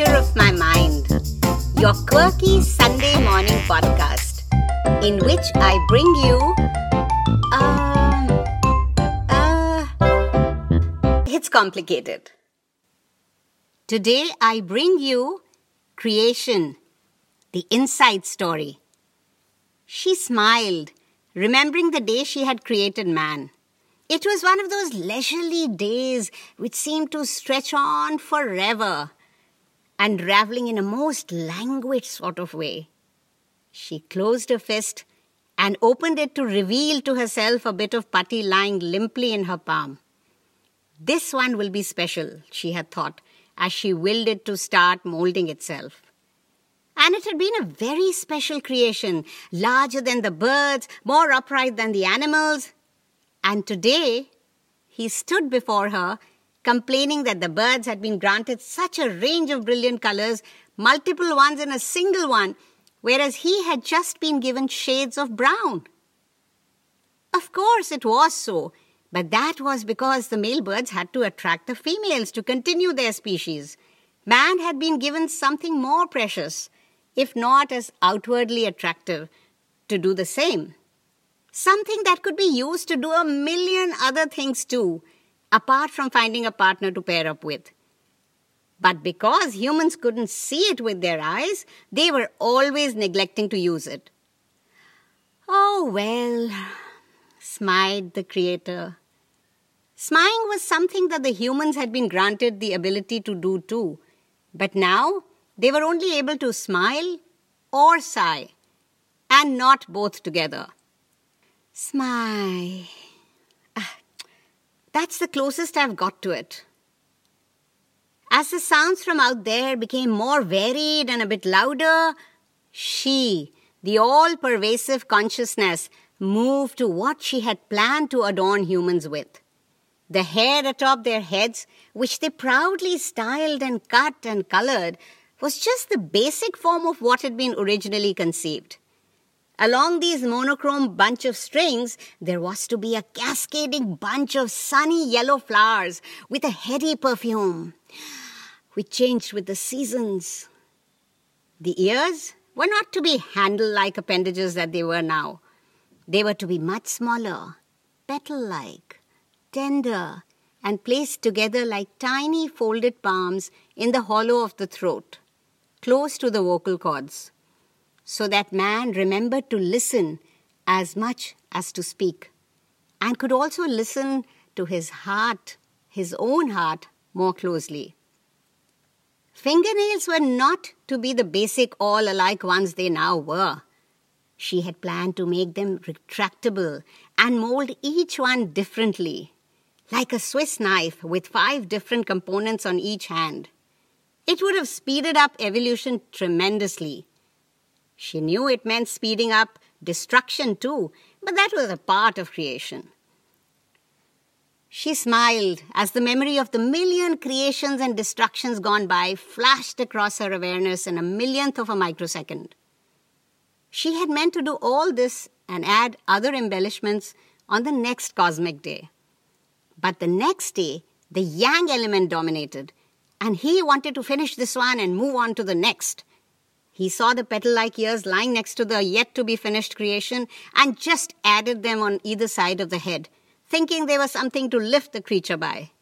Of My Mind, your quirky Sunday morning podcast, in which I bring you. Um. Uh. It's complicated. Today I bring you Creation, the inside story. She smiled, remembering the day she had created man. It was one of those leisurely days which seemed to stretch on forever, unraveling in a most languid sort of way. She closed her fist and opened it to reveal to herself a bit of putty lying limply in her palm. This one will be special, she had thought, as she willed it to start molding itself. And it had been a very special creation, larger than the birds, more upright than the animals, and today he stood before her, complaining that the birds had been granted such a range of brilliant colors, multiple ones in a single one, whereas he had just been given shades of brown. Of course, it was so, but that was because the male birds had to attract the females to continue their species. Man had been given something more precious, if not as outwardly attractive, to do the same. Something that could be used to do a million other things too, apart from finding a partner to pair up with. But because humans couldn't see it with their eyes, they were always neglecting to use it. Oh well, smiled the Creator. Smiling was something that the humans had been granted the ability to do too, but now they were only able to smile or sigh, and not both together. Smile. That's the closest I've got to it. As the sounds from out there became more varied and a bit louder, she, the all pervasive consciousness, moved to what she had planned to adorn humans with. The hair atop their heads, which they proudly styled and cut and colored, was just the basic form of what had been originally conceived. Along these monochrome bunch of strings, there was to be a cascading bunch of sunny yellow flowers with a heady perfume, which changed with the seasons. The ears were not to be handle like appendages that they were now. They were to be much smaller, petal like, tender, and placed together like tiny folded palms in the hollow of the throat, close to the vocal cords so that man remembered to listen as much as to speak, and could also listen to his heart, his own heart, more closely. Fingernails were not to be the basic all alike ones they now were. She had planned to make them retractable and mold each one differently, like a Swiss knife with five different components on each hand. It would have speeded up evolution tremendously she knew it meant speeding up destruction too, but that was a part of creation. She smiled as the memory of the million creations and destructions gone by flashed across her awareness in a millionth of a microsecond. She had meant to do all this and add other embellishments on the next cosmic day. But the next day, the yang element dominated, and he wanted to finish this one and move on to the next. He saw the petal like ears lying next to the yet to be finished creation and just added them on either side of the head, thinking they were something to lift the creature by.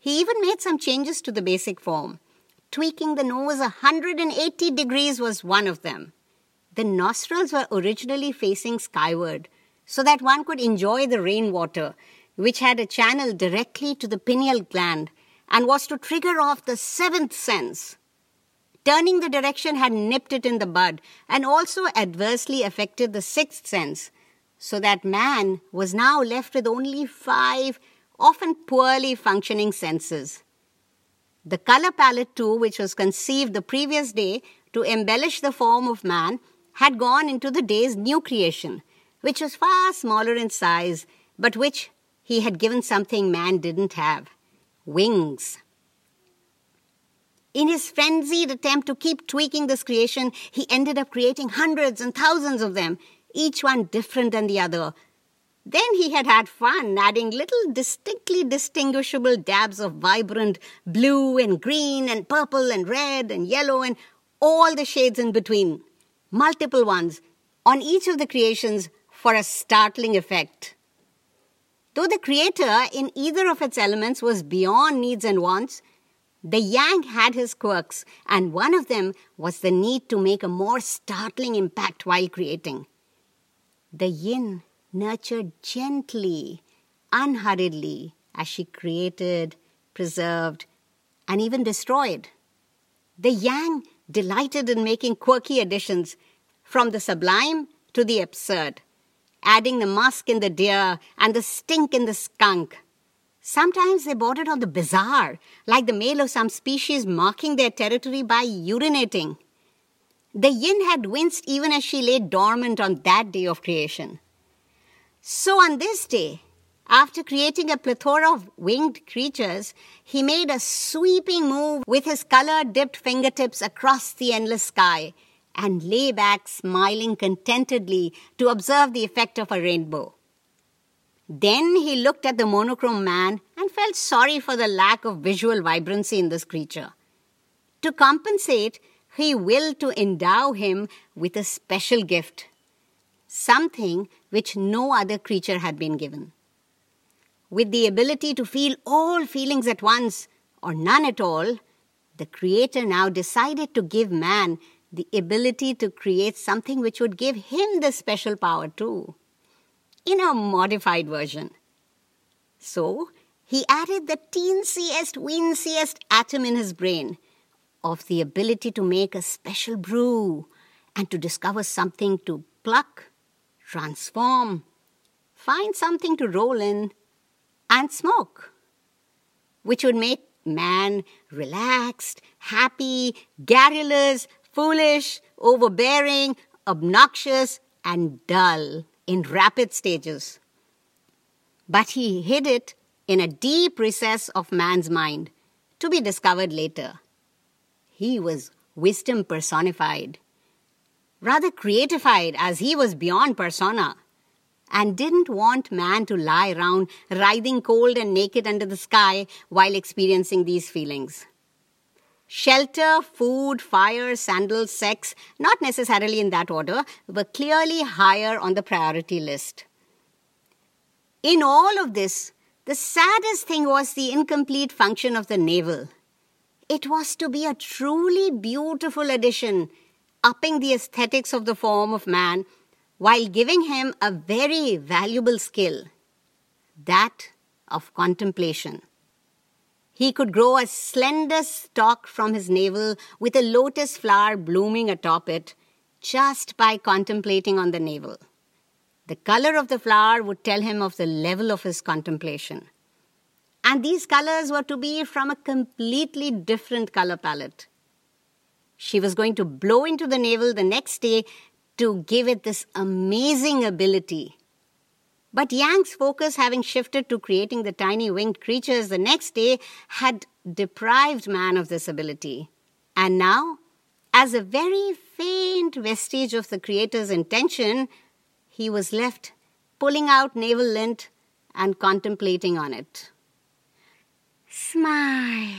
He even made some changes to the basic form. Tweaking the nose 180 degrees was one of them. The nostrils were originally facing skyward so that one could enjoy the rainwater, which had a channel directly to the pineal gland and was to trigger off the seventh sense Turning the direction had nipped it in the bud and also adversely affected the sixth sense, so that man was now left with only five, often poorly functioning senses. The color palette, too, which was conceived the previous day to embellish the form of man, had gone into the day's new creation, which was far smaller in size, but which he had given something man didn't have wings. In his frenzied attempt to keep tweaking this creation, he ended up creating hundreds and thousands of them, each one different than the other. Then he had had fun adding little distinctly distinguishable dabs of vibrant blue and green and purple and red and yellow and all the shades in between, multiple ones, on each of the creations for a startling effect. Though the creator in either of its elements was beyond needs and wants, the yang had his quirks, and one of them was the need to make a more startling impact while creating. The yin nurtured gently, unhurriedly, as she created, preserved, and even destroyed. The yang delighted in making quirky additions, from the sublime to the absurd, adding the musk in the deer and the stink in the skunk. Sometimes they bordered on the bizarre, like the male of some species marking their territory by urinating. The yin had winced even as she lay dormant on that day of creation. So on this day, after creating a plethora of winged creatures, he made a sweeping move with his color dipped fingertips across the endless sky and lay back smiling contentedly to observe the effect of a rainbow. Then he looked at the monochrome man and felt sorry for the lack of visual vibrancy in this creature. To compensate, he willed to endow him with a special gift something which no other creature had been given. With the ability to feel all feelings at once, or none at all, the Creator now decided to give man the ability to create something which would give him the special power too, in a modified version. So, he added the teensiest, weensiest atom in his brain of the ability to make a special brew and to discover something to pluck transform, find something to roll in, and smoke, which would make man relaxed, happy, garrulous, foolish, overbearing, obnoxious, and dull in rapid stages. But he hid it in a deep recess of man's mind to be discovered later. He was wisdom personified rather creatified as he was beyond persona, and didn't want man to lie around writhing cold and naked under the sky while experiencing these feelings. Shelter, food, fire, sandals, sex, not necessarily in that order, were clearly higher on the priority list. In all of this, the saddest thing was the incomplete function of the navel. It was to be a truly beautiful addition upping the aesthetics of the form of man while giving him a very valuable skill that of contemplation. He could grow a slender stalk from his navel with a lotus flower blooming atop it just by contemplating on the navel. The color of the flower would tell him of the level of his contemplation. And these colors were to be from a completely different color palette. She was going to blow into the navel the next day to give it this amazing ability. But Yang's focus, having shifted to creating the tiny winged creatures the next day, had deprived man of this ability. And now, as a very faint vestige of the Creator's intention, he was left pulling out navel lint and contemplating on it. Smile.